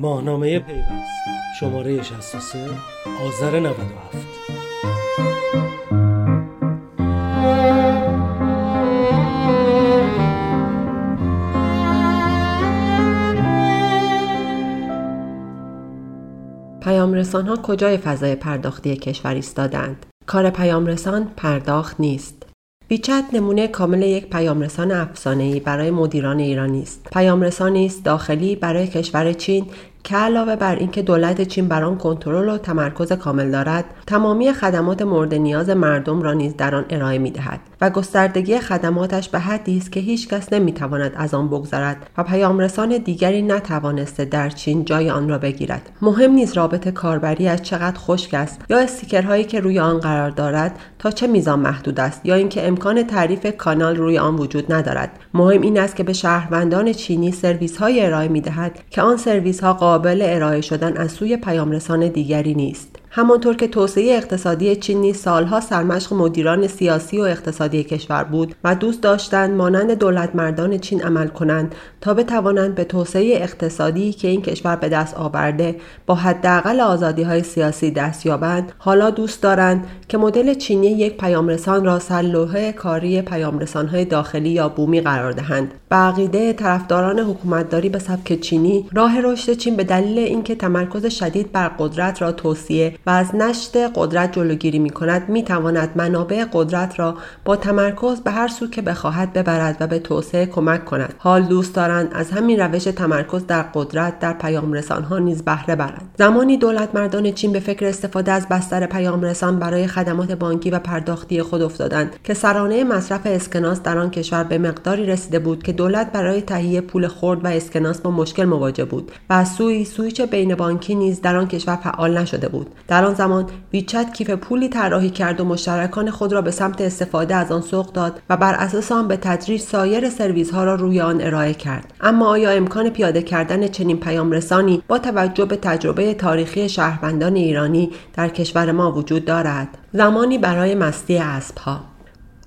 ماهنامه پیوست شماره 63 آذر 97 پیامرسان ها کجای فضای پرداختی کشور ایستادند؟ کار پیامرسان پرداخت نیست. ویچت نمونه کامل یک پیامرسان افسانه‌ای برای مدیران ایرانی است. پیامرسانی است داخلی برای کشور چین که علاوه بر اینکه دولت چین بر آن کنترل و تمرکز کامل دارد تمامی خدمات مورد نیاز مردم را نیز در آن ارائه می‌دهد و گستردگی خدماتش به حدی است که هیچ کس نمی‌تواند از آن بگذرد و پیامرسان دیگری نتوانسته در چین جای آن را بگیرد. مهم نیست رابط کاربری از چقدر خشک است یا استیکرهایی که روی آن قرار دارد تا چه میزان محدود است یا اینکه امکان تعریف کانال روی آن وجود ندارد. مهم این است که به شهروندان چینی سرویس های ارائه می‌دهد که آن سرویس ها قابل ارائه شدن از سوی پیامرسان دیگری نیست. همانطور که توسعه اقتصادی چین نیز سالها سرمشق مدیران سیاسی و اقتصادی کشور بود و دوست داشتند مانند دولت مردان چین عمل کنند تا بتوانند به توسعه اقتصادی که این کشور به دست آورده با حداقل آزادی های سیاسی دست یابند حالا دوست دارند که مدل چینی یک پیامرسان را سلوحه کاری پیامرسان های داخلی یا بومی قرار دهند. به عقیده طرفداران حکومتداری به سبک چینی راه رشد چین به دلیل اینکه تمرکز شدید بر قدرت را توصیه و از نشت قدرت جلوگیری می کند می تواند منابع قدرت را با تمرکز به هر سو که بخواهد ببرد و به توسعه کمک کند. حال دوست دارند از همین روش تمرکز در قدرت در پیام رسان ها نیز بهره برند. زمانی دولت مردان چین به فکر استفاده از بستر پیام رسان برای خدمات بانکی و پرداختی خود افتادند که سرانه مصرف اسکناس در آن کشور به مقداری رسیده بود که دولت برای تهیه پول خرد و اسکناس با مشکل مواجه بود و سوی سویچ بین بانکی نیز در آن کشور فعال نشده بود. در آن زمان ویچت کیف پولی طراحی کرد و مشترکان خود را به سمت استفاده از آن سوق داد و بر اساس آن به تدریج سایر سرویس ها را روی آن ارائه کرد. اما آیا امکان پیاده کردن چنین پیام رسانی با توجه به تجربه تاریخی شهروندان ایرانی در کشور ما وجود دارد؟ زمانی برای مستی اسب ها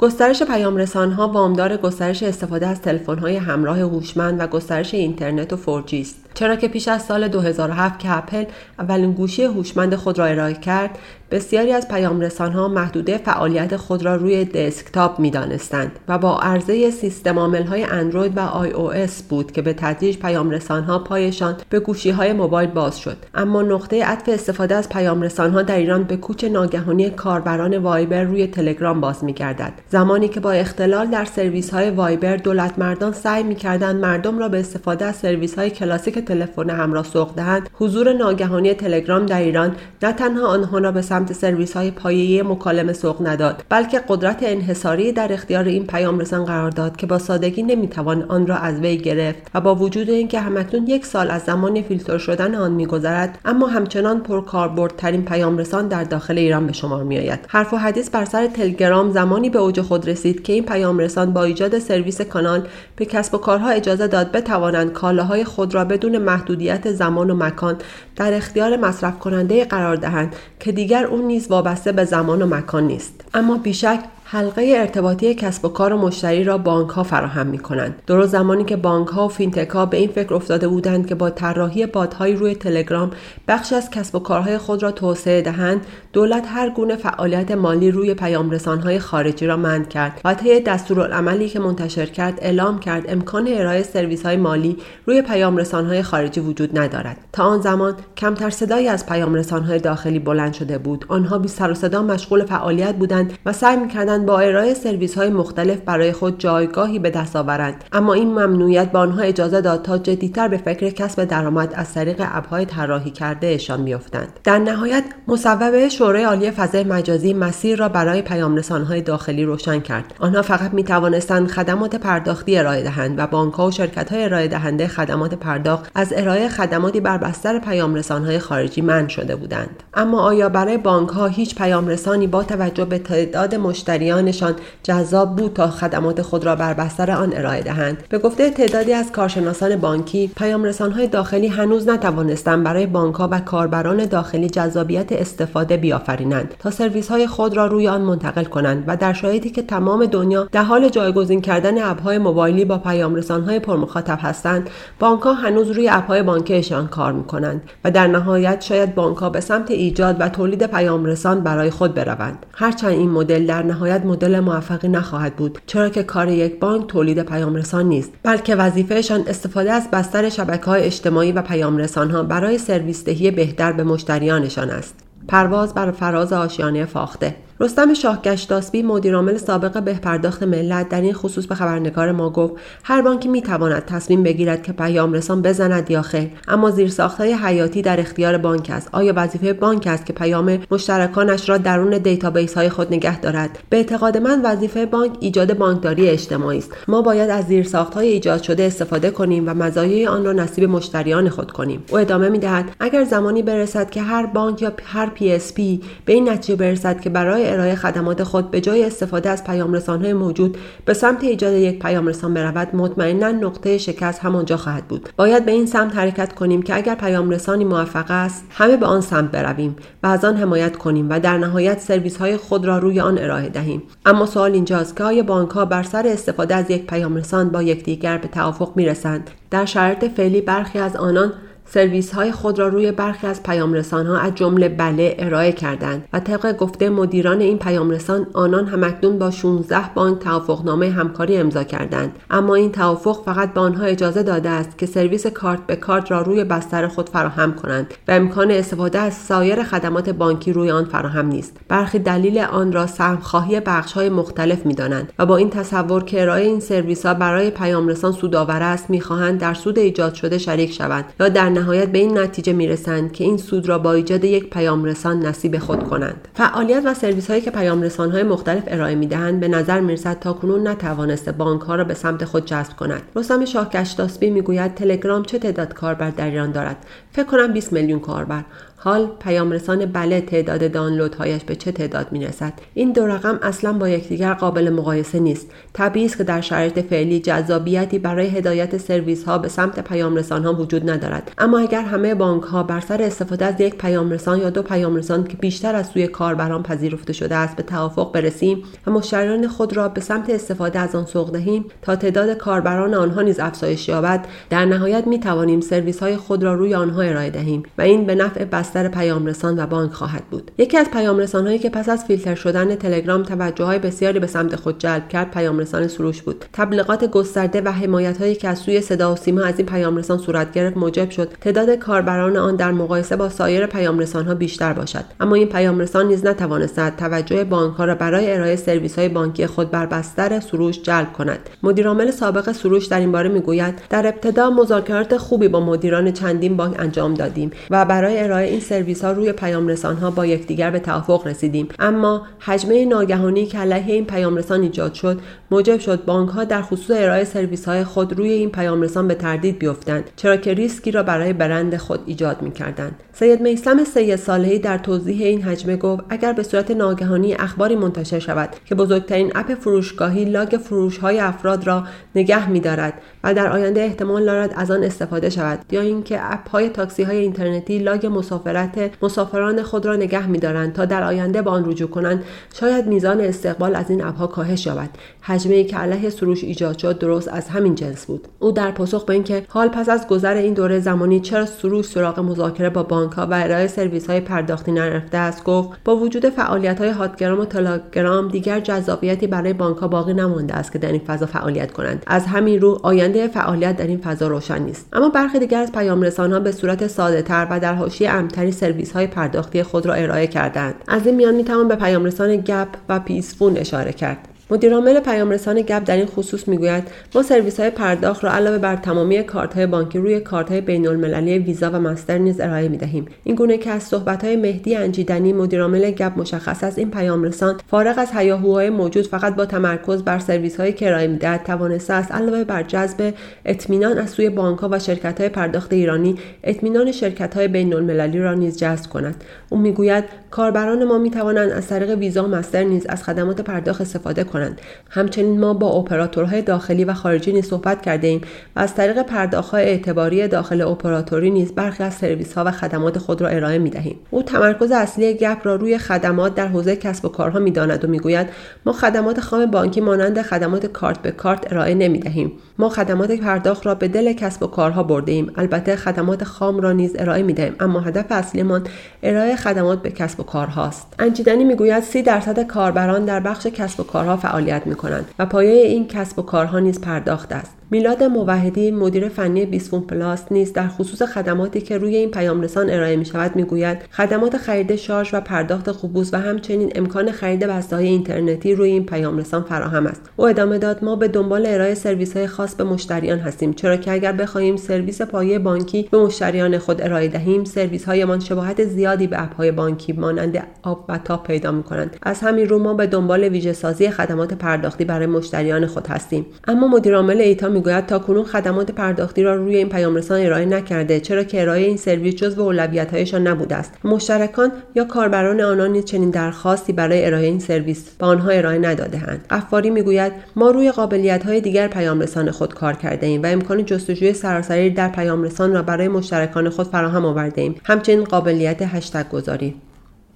گسترش پیام ها وامدار گسترش استفاده از تلفن های همراه هوشمند و گسترش اینترنت و فورجی است. چرا که پیش از سال 2007 که اپل اولین گوشی هوشمند خود را ارائه کرد بسیاری از پیام ها محدوده فعالیت خود را روی دسکتاپ می دانستند و با عرضه سیستم عامل های اندروید و iOS بود که به تدریج پیام ها پایشان به گوشی های موبایل باز شد. اما نقطه عطف استفاده از پیام ها در ایران به کوچ ناگهانی کاربران وایبر روی تلگرام باز می گردد زمانی که با اختلال در سرویس های وایبر دولت مردان سعی می کردند مردم را به استفاده از سرویس های کلاسیک تلفن همراه سوق دهند حضور ناگهانی تلگرام در ایران نه تنها آنها را به سمت سرویس های پایه مکالمه سوق نداد بلکه قدرت انحصاری در اختیار این پیام رسان قرار داد که با سادگی نمی‌توان آن را از وی گرفت و با وجود اینکه همکنون یک سال از زمان فیلتر شدن آن میگذرد اما همچنان پرکاربردترین پیام رسان در داخل ایران به شمار میآید. حرف و حدیث بر سر تلگرام زمانی به اوج خود رسید که این پیام رسان با ایجاد سرویس کانال به کسب و کارها اجازه داد بتوانند کالاهای خود را بدون محدودیت زمان و مکان در اختیار مصرف کننده قرار دهند که دیگر اون نیز وابسته به زمان و مکان نیست. اما بیشک حلقه ارتباطی کسب و کار و مشتری را بانک ها فراهم می کنند. درست زمانی که بانک ها و فینتک ها به این فکر افتاده بودند که با طراحی بادهایی روی تلگرام بخش از کسب و کارهای خود را توسعه دهند، دولت هر گونه فعالیت مالی روی پیام های خارجی را منع کرد و طی دستورالعملی که منتشر کرد اعلام کرد امکان ارائه سرویس های مالی روی پیام های خارجی وجود ندارد. تا آن زمان کمتر صدایی از پیام های داخلی بلند شده بود. آنها بی سر و صدا مشغول فعالیت بودند و سعی می‌کردند با ارائه سرویس های مختلف برای خود جایگاهی به دست آورند. اما این ممنوعیت به آنها اجازه داد تا جدیتر به فکر کسب درآمد از طریق ابهای طراحی کرده اشان بیفتند. در نهایت مصوبه شورای عالی فضای مجازی مسیر را برای پیام های داخلی روشن کرد. آنها فقط می توانستند خدمات پرداختی ارائه دهند و بانک و شرکت های ارائه دهنده خدمات پرداخت از ارائه خدماتی بر بستر پیام های خارجی منع شده بودند. اما آیا برای بانک ها هیچ پیام رسانی با توجه به تعداد مشتریان مشتریانشان جذاب بود تا خدمات خود را بر بستر آن ارائه دهند. به گفته تعدادی از کارشناسان بانکی پیامرسانهای داخلی هنوز نتوانستند برای بانکها و کاربران داخلی جذابیت استفاده بیافرینند تا سرویس های خود را روی آن منتقل کنند و در شرایطی که تمام دنیا در حال جایگزین کردن اپهای موبایلی با پیامرسانهای پرمخاطب هستند بانکها هنوز روی اپهای بانکیشان کار می‌کنند و در نهایت شاید بانکها به سمت ایجاد و تولید پیامرسان برای خود بروند. هرچند این مدل در نهایت مدل موفقی نخواهد بود چرا که کار یک بانک تولید پیامرسان نیست بلکه وظیفهشان استفاده از بستر شبکه های اجتماعی و پیامرسان ها برای سرویس دهی بهتر به مشتریانشان است. پرواز بر فراز آشیانه فاخته. رستم شاهگشتاسبی مدیرعامل سابق به پرداخت ملت در این خصوص به خبرنگار ما گفت هر بانکی می‌تواند تصمیم بگیرد که پیام رسان بزند یا خیر. اما زیرساختهای حیاتی در اختیار بانک است. آیا وظیفه بانک است که پیام مشترکانش را درون database های خود نگه دارد؟ به اعتقاد من وظیفه بانک ایجاد بانکداری اجتماعی است. ما باید از زیرساختهای ایجاد شده استفاده کنیم و مزایای آن را نصیب مشتریان خود کنیم. او ادامه می‌دهد اگر زمانی برسد که هر بانک یا هر PSP به این نتیجه برسد که برای ارائه خدمات خود به جای استفاده از پیامرسانهای موجود به سمت ایجاد یک پیامرسان برود مطمئنا نقطه شکست همانجا خواهد بود. باید به این سمت حرکت کنیم که اگر پیامرسانی موفق است همه به آن سمت برویم و از آن حمایت کنیم و در نهایت سرویس های خود را روی آن ارائه دهیم. اما سوال اینجاست که آیا بانک ها بر سر استفاده از یک پیامرسان با یکدیگر به توافق می‌رسند؟ در شرایط فعلی برخی از آنان سرویس های خود را روی برخی از پیامرسان ها از جمله بله ارائه کردند و طبق گفته مدیران این پیامرسان آنان همکنون با 16 بانک توافقنامه همکاری امضا کردند. اما این توافق فقط به آنها اجازه داده است که سرویس کارت به کارت را روی بستر خود فراهم کنند و امکان استفاده از سایر خدمات بانکی روی آن فراهم نیست. برخی دلیل آن را سهمخواهی بخش های مختلف می‌دانند و با این تصور که ارائه این سرویس ها برای پیامرسان سودآور است می‌خواهند در سود ایجاد شده شریک شوند یا در نهایت به این نتیجه می‌رسند که این سود را با ایجاد یک پیام رسان نصیب خود کنند. فعالیت و سرویس هایی که پیام رسان های مختلف ارائه می‌دهند به نظر می‌رسد تا کنون نتوانسته بانک ها را به سمت خود جذب کند. رستم شاه گشتاسبی می‌گوید تلگرام چه تعداد کاربر در ایران دارد؟ فکر کنم 20 میلیون کاربر. حال پیامرسان بله تعداد دانلودهایش به چه تعداد می رسد این دو رقم اصلا با یکدیگر قابل مقایسه نیست. طبیعی است که در شرایط فعلی جذابیتی برای هدایت سرویس ها به سمت پیامرسان ها وجود ندارد. اما اگر همه بانک ها بر سر استفاده از یک پیامرسان یا دو پیامرسان که بیشتر از سوی کاربران پذیرفته شده است به توافق برسیم و مشتریان خود را به سمت استفاده از آن سوق دهیم تا تعداد کاربران آنها نیز افزایش یابد در نهایت می توانیم سرویس های خود را روی آنها ارائه دهیم و این به نفع بستر پیامرسان و بانک خواهد بود. یکی از پیامرسان هایی که پس از فیلتر شدن تلگرام توجه های بسیاری به سمت خود جلب کرد پیامرسان سروش بود. تبلیغات گسترده و حمایت هایی که از سوی صدا و سیما از این پیامرسان صورت گرفت موجب شد تعداد کاربران آن در مقایسه با سایر پیامرسان ها بیشتر باشد. اما این پیامرسان نیز نتوانستند توجه بانک ها را برای ارائه سرویس های بانکی خود بر بستر سروش جلب کند. مدیرعامل سابق سروش در این باره می‌گوید در ابتدا مذاکرات خوبی با مدیران چندین بانک انجام دادیم و برای ارائه این سرویس ها روی پیام رسان ها با یکدیگر به توافق رسیدیم. اما حجمه ناگهانی که علیه این پیام رسان ایجاد شد موجب شد بانک ها در خصوص ارائه سرویس های خود روی این پیام رسان به تردید بیفتند چرا که ریسکی را برای برند خود ایجاد می کردند سید میسم سید صالحی در توضیح این حجمه گفت اگر به صورت ناگهانی اخباری منتشر شود که بزرگترین اپ فروشگاهی log فروش های افراد را نگه می دارد و در آینده احتمال دارد از آن استفاده شود یا اینکه اپ های تاکسی های اینترنتی log مسافرت مسافران خود را نگه میدارند تا در آینده به آن رجوع کنند. شاید میزان استقبال از این اپها کاهش یابد. حجمه که علیه سروش ایجاد شد درست از همین جنس بود. او در پاسخ به اینکه حال پس از گذر این دوره زمانی چرا سروش سراغ مذاکره با بانک ها و ارائه سرویس های پرداختی نرفته است گفت با وجود فعالیت های هاتگرام و تلگرام دیگر جذابیتی برای بانک ها باقی نمانده است که در این فضا فعالیت کنند. از همین رو آینده فعالیت در این فضا روشن نیست. اما برخی دیگر از پیام ها به صورت ساده تر و در حاشیه امتری سرویس های پرداختی خود را ارائه کردند. از این میان می‌توان به پیامرسان گپ و پیسفون اشاره کرد. مدیرعامل پیامرسان گپ در این خصوص می‌گوید ما سرویس های پرداخت را علاوه بر تمامی کارت های بانکی روی کارت های بین المللی ویزا و مستر نیز ارائه می دهیم این گونه که از صحبت های مهدی انجیدنی مدیرعامل گپ مشخص است این پیامرسان فارغ از هیاهوهای موجود فقط با تمرکز بر سرویس هایی که ارائه می‌دهد توانسته است علاوه بر جذب اطمینان از سوی بانک ها و شرکت های پرداخت ایرانی اطمینان شرکت های بین المللی را نیز جذب کند. او می‌گوید کاربران ما می توانند از طریق ویزا و مستر نیز از خدمات پرداخت استفاده کنند همچنین ما با اپراتورهای داخلی و خارجی نیز صحبت کرده ایم و از طریق پرداختهای اعتباری داخل اپراتوری نیز برخی از سرویس ها و خدمات خود را ارائه می دهیم او تمرکز اصلی گپ را روی خدمات در حوزه کسب و کارها می داند و می‌گوید ما خدمات خام بانکی مانند خدمات کارت به کارت ارائه نمی دهیم ما خدمات پرداخت را به دل کسب و کارها برده ایم البته خدمات خام را نیز ارائه می دهیم اما هدف اصلیمان ارائه خدمات به کسب و کارهاست. انجیدنی می‌گوید سی درصد کاربران در بخش کسب و کارها فعالیت می کنند و پایه این کسب و کارها نیز پرداخت است. میلاد موحدی مدیر فنی بیسفون پلاس نیز در خصوص خدماتی که روی این پیامرسان ارائه می شود می‌گوید خدمات خرید شارژ و پرداخت قبوض و همچنین امکان خرید بسته های اینترنتی روی این پیامرسان فراهم است. او ادامه داد ما به دنبال ارائه سرویس های خاص به مشتریان هستیم چرا که اگر بخواهیم سرویس پایه بانکی به مشتریان خود ارائه دهیم سرویس هایمان شباهت زیادی به اپ های بانکی مانند آپ و تاپ پیدا می کنند از همین رو ما به دنبال ویژه سازی خدمات پرداختی برای مشتریان خود هستیم. اما مدیرعامل ایتا می‌گوید تا کنون خدمات پرداختی را روی این پیامرسان ارائه نکرده چرا که ارائه این سرویس جزو اولویت‌هایشان نبوده است. مشترکان یا کاربران آنان چنین درخواستی برای ارائه این سرویس به آنها ارائه ندادهاند. افاری می‌گوید ما روی قابلیت‌های دیگر پیامرسان خود کار کرده ایم و امکان جستجوی سراسری در پیامرسان را برای مشترکان خود فراهم آورده ایم همچنین قابلیت هشتگ گذاری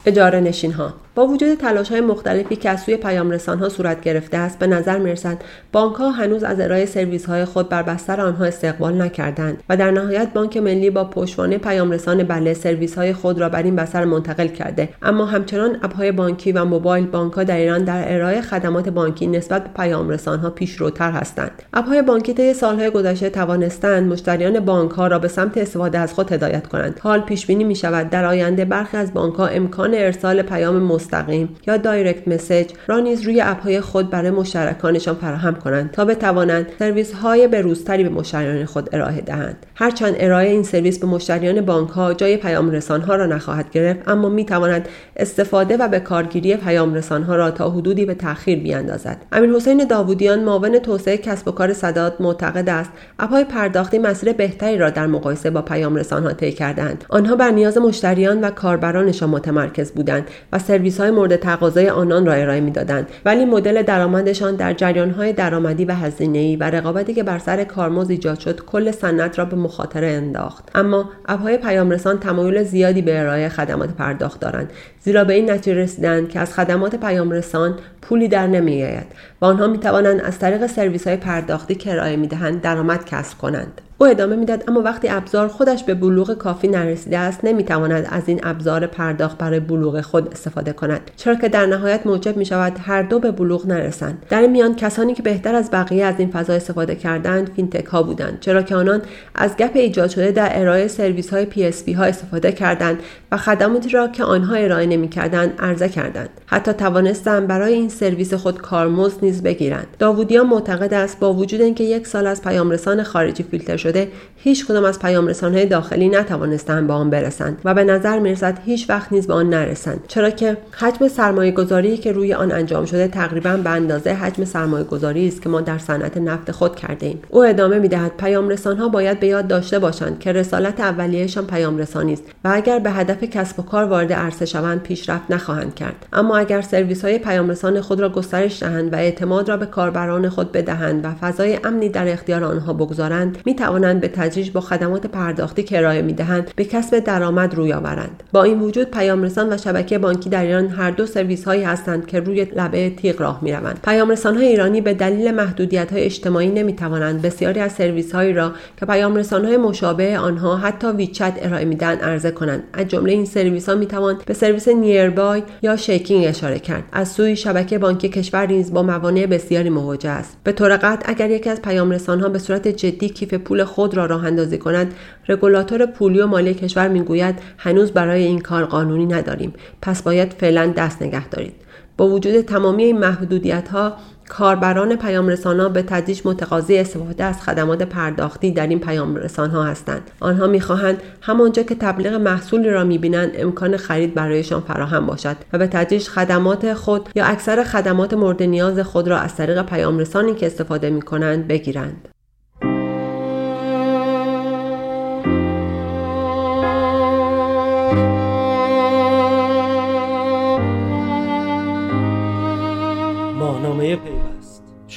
اجاره نشین ها با وجود تلاش های مختلفی که از سوی پیام رسان ها صورت گرفته است به نظر می‌رسد بانک ها هنوز از ارائه سرویس های خود بر بستر آنها استقبال نکردند و در نهایت بانک ملی با پشتوانه پیام رسان بله سرویس های خود را بر این بستر منتقل کرده. اما همچنان اپ های بانکی و موبایل بانک ها در ایران در ارائه خدمات بانکی نسبت به پیام ها پیشروتر هستند. اپ های بانکی طی سالهای گذشته توانستند مشتریان بانک ها را به سمت استفاده از خود هدایت کنند. حال پیش بینی می شود در آینده برخی از بانک ها امکان ارسال پیام مستقیم یا دایرکت مسیج را نیز روی اپهای خود برای مشترکانشان فراهم کنند تا بتوانند سرویس های بروزتری به مشتریان خود ارائه دهند. هرچند ارائه این سرویس به مشتریان بانک ها جای پیام رسان ها را نخواهد گرفت اما می تواند استفاده و به کارگیری پیام رسان ها را تا حدودی به تاخیر بیاندازد. امیر حسین داوودیان معاون توسعه کسب و کار صدات معتقد است اپهای پرداختی مسیر بهتری را در مقایسه با پیام رسان ها طی کردند آنها بر نیاز مشتریان و کاربرانشان متمرکز بودند و سرویس های مورد تقاضای آنان را ارائه می‌دادند. ولی مدل درآمدشان در جریان های درآمدی و هزینه ای و رقابتی که بر سر کارمزد ایجاد شد کل صنعت را به مخاطره انداخت. اما اپهای پیامرسان تمایل زیادی به ارائه خدمات پرداخت دارند. زیرا به این نتیجه رسیدند که از خدمات پیامرسان پولی در نمیآید و آنها می توانند از طریق سرویس های پرداختی که ارائه می‌دهند درآمد کسب کنند. او ادامه می‌داد اما وقتی ابزار خودش به بلوغ کافی نرسیده است نمی‌تواند از این ابزار پرداخت برای بلوغ خود استفاده کند. چرا که در نهایت موجب می شود هر دو به بلوغ نرسند. در این میان کسانی که بهتر از بقیه از این فضا استفاده کردند فینتک ها بودند چرا که آنان از gap ایجاد شده در ارائه سرویس های PSP ها استفاده کردند و خدماتی را که آنها ارائه نمی‌کردند عرضه کردند. حتی توانستند برای این سرویس خود کارمزد نیز بگیرند. داوودیان معتقد است با وجود اینکه یک سال از پیامرسان خارجی فیلتر شده هیچ کدام از پیام های داخلی نتوانستند به آن برسند و به نظر می‌رسد هیچ وقت نیز به آن نرسند. چرا که حجم سرمایه گذاری که روی آن انجام شده تقریبا به اندازه حجم سرمایه گذاری است که ما در صنعت نفت خود کرده ایم. او ادامه می‌دهد پیام ها باید به یاد داشته باشند که رسالت اولیهشان پیام رسانی است و اگر به هدف کسب و کار وارد عرصه شوند پیشرفت نخواهند کرد. اما اگر سرویس های پیام خود را گسترش دهند و اعتماد را به کاربران خود بدهند و فضای امنی در اختیار آنها بگذارند می به تدریج با خدمات پرداختی که ارائه می‌دهند به کسب درآمد روی آورند. با این وجود پیامرسان و شبکه بانکی در ایران هر دو سرویس هایی هستند که روی لبه تیغ راه می‌روند. پیامرسان های ایرانی به دلیل محدودیت های اجتماعی نمی توانند بسیاری از سرویس هایی را که پیامرسان های مشابه آنها حتی ویچت ارائه میدن عرضه کنند. از جمله این سرویس ها می توان به سرویس نیربای یا شیکینگ اشاره کرد. از سوی شبکه بانکی کشور نیز با موانع بسیاری مواجه است. به طور قطع اگر یکی از پیامرسان ها به صورت جدی کیف پول خود را راه اندازی کند. رگولاتور پولی و مالی کشور می‌گوید هنوز برای این کار قانونی نداریم. پس باید فعلا دست نگه دارید. با وجود تمامی این محدودیت ها کاربران پیام ها به تدریج متقاضی استفاده از خدمات پرداختی در این پیام ها هستند. آنها می‌خواهند همانجا که تبلیغ محصولی را می‌بینند امکان خرید برایشان فراهم باشد و به تدریج خدمات خود یا اکثر خدمات مورد نیاز خود را از طریق پیام رسانی که استفاده می‌کنند بگیرند.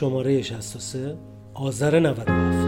شماره 63 آذر 97